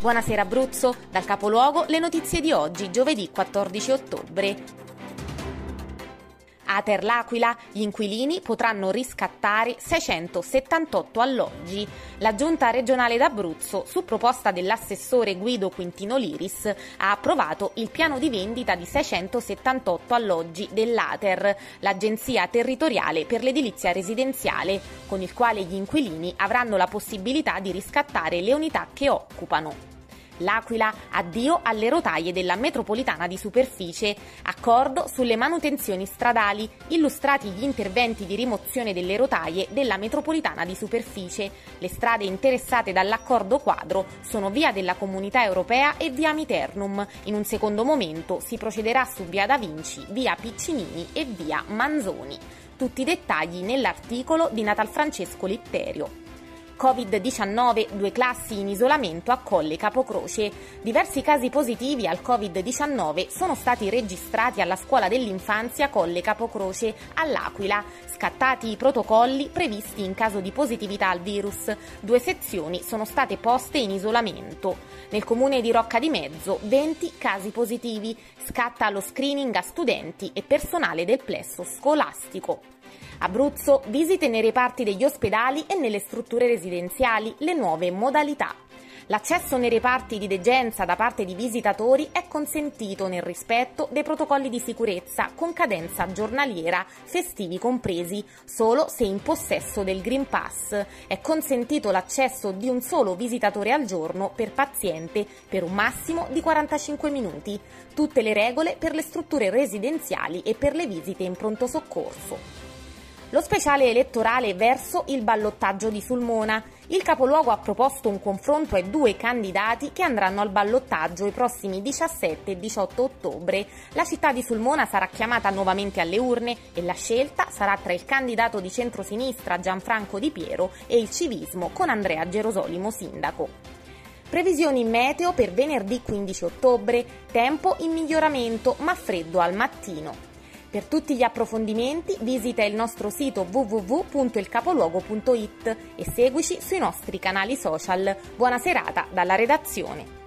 Buonasera Abruzzo, dal capoluogo le notizie di oggi, giovedì 14 ottobre. A Terl'Aquila gli inquilini potranno riscattare 678 alloggi. La Giunta regionale d'Abruzzo, su proposta dell'assessore Guido Quintino Liris, ha approvato il piano di vendita di 678 alloggi dell'ATER, l'Agenzia territoriale per l'edilizia residenziale, con il quale gli inquilini avranno la possibilità di riscattare le unità che occupano. L'Aquila, addio alle rotaie della metropolitana di superficie, accordo sulle manutenzioni stradali, illustrati gli interventi di rimozione delle rotaie della metropolitana di superficie. Le strade interessate dall'accordo quadro sono via della Comunità Europea e via Miternum. In un secondo momento si procederà su via Da Vinci, via Piccinini e via Manzoni. Tutti i dettagli nell'articolo di Natal Francesco Litterio. Covid-19, due classi in isolamento a Colle Capocroce. Diversi casi positivi al Covid-19 sono stati registrati alla scuola dell'infanzia Colle Capocroce all'Aquila. Scattati i protocolli previsti in caso di positività al virus. Due sezioni sono state poste in isolamento. Nel comune di Rocca di Mezzo 20 casi positivi. Scatta lo screening a studenti e personale del plesso scolastico. Abruzzo, visite nei reparti degli ospedali e nelle strutture residenziali, le nuove modalità. L'accesso nei reparti di degenza da parte di visitatori è consentito nel rispetto dei protocolli di sicurezza con cadenza giornaliera, festivi compresi, solo se in possesso del Green Pass. È consentito l'accesso di un solo visitatore al giorno per paziente per un massimo di 45 minuti. Tutte le regole per le strutture residenziali e per le visite in pronto soccorso. Lo speciale elettorale verso il ballottaggio di Sulmona. Il capoluogo ha proposto un confronto ai due candidati che andranno al ballottaggio i prossimi 17 e 18 ottobre. La città di Sulmona sarà chiamata nuovamente alle urne e la scelta sarà tra il candidato di centrosinistra Gianfranco Di Piero e il civismo con Andrea Gerosolimo sindaco. Previsioni meteo per venerdì 15 ottobre, tempo in miglioramento ma freddo al mattino. Per tutti gli approfondimenti visita il nostro sito www.ilcapoluogo.it e seguici sui nostri canali social. Buona serata dalla redazione.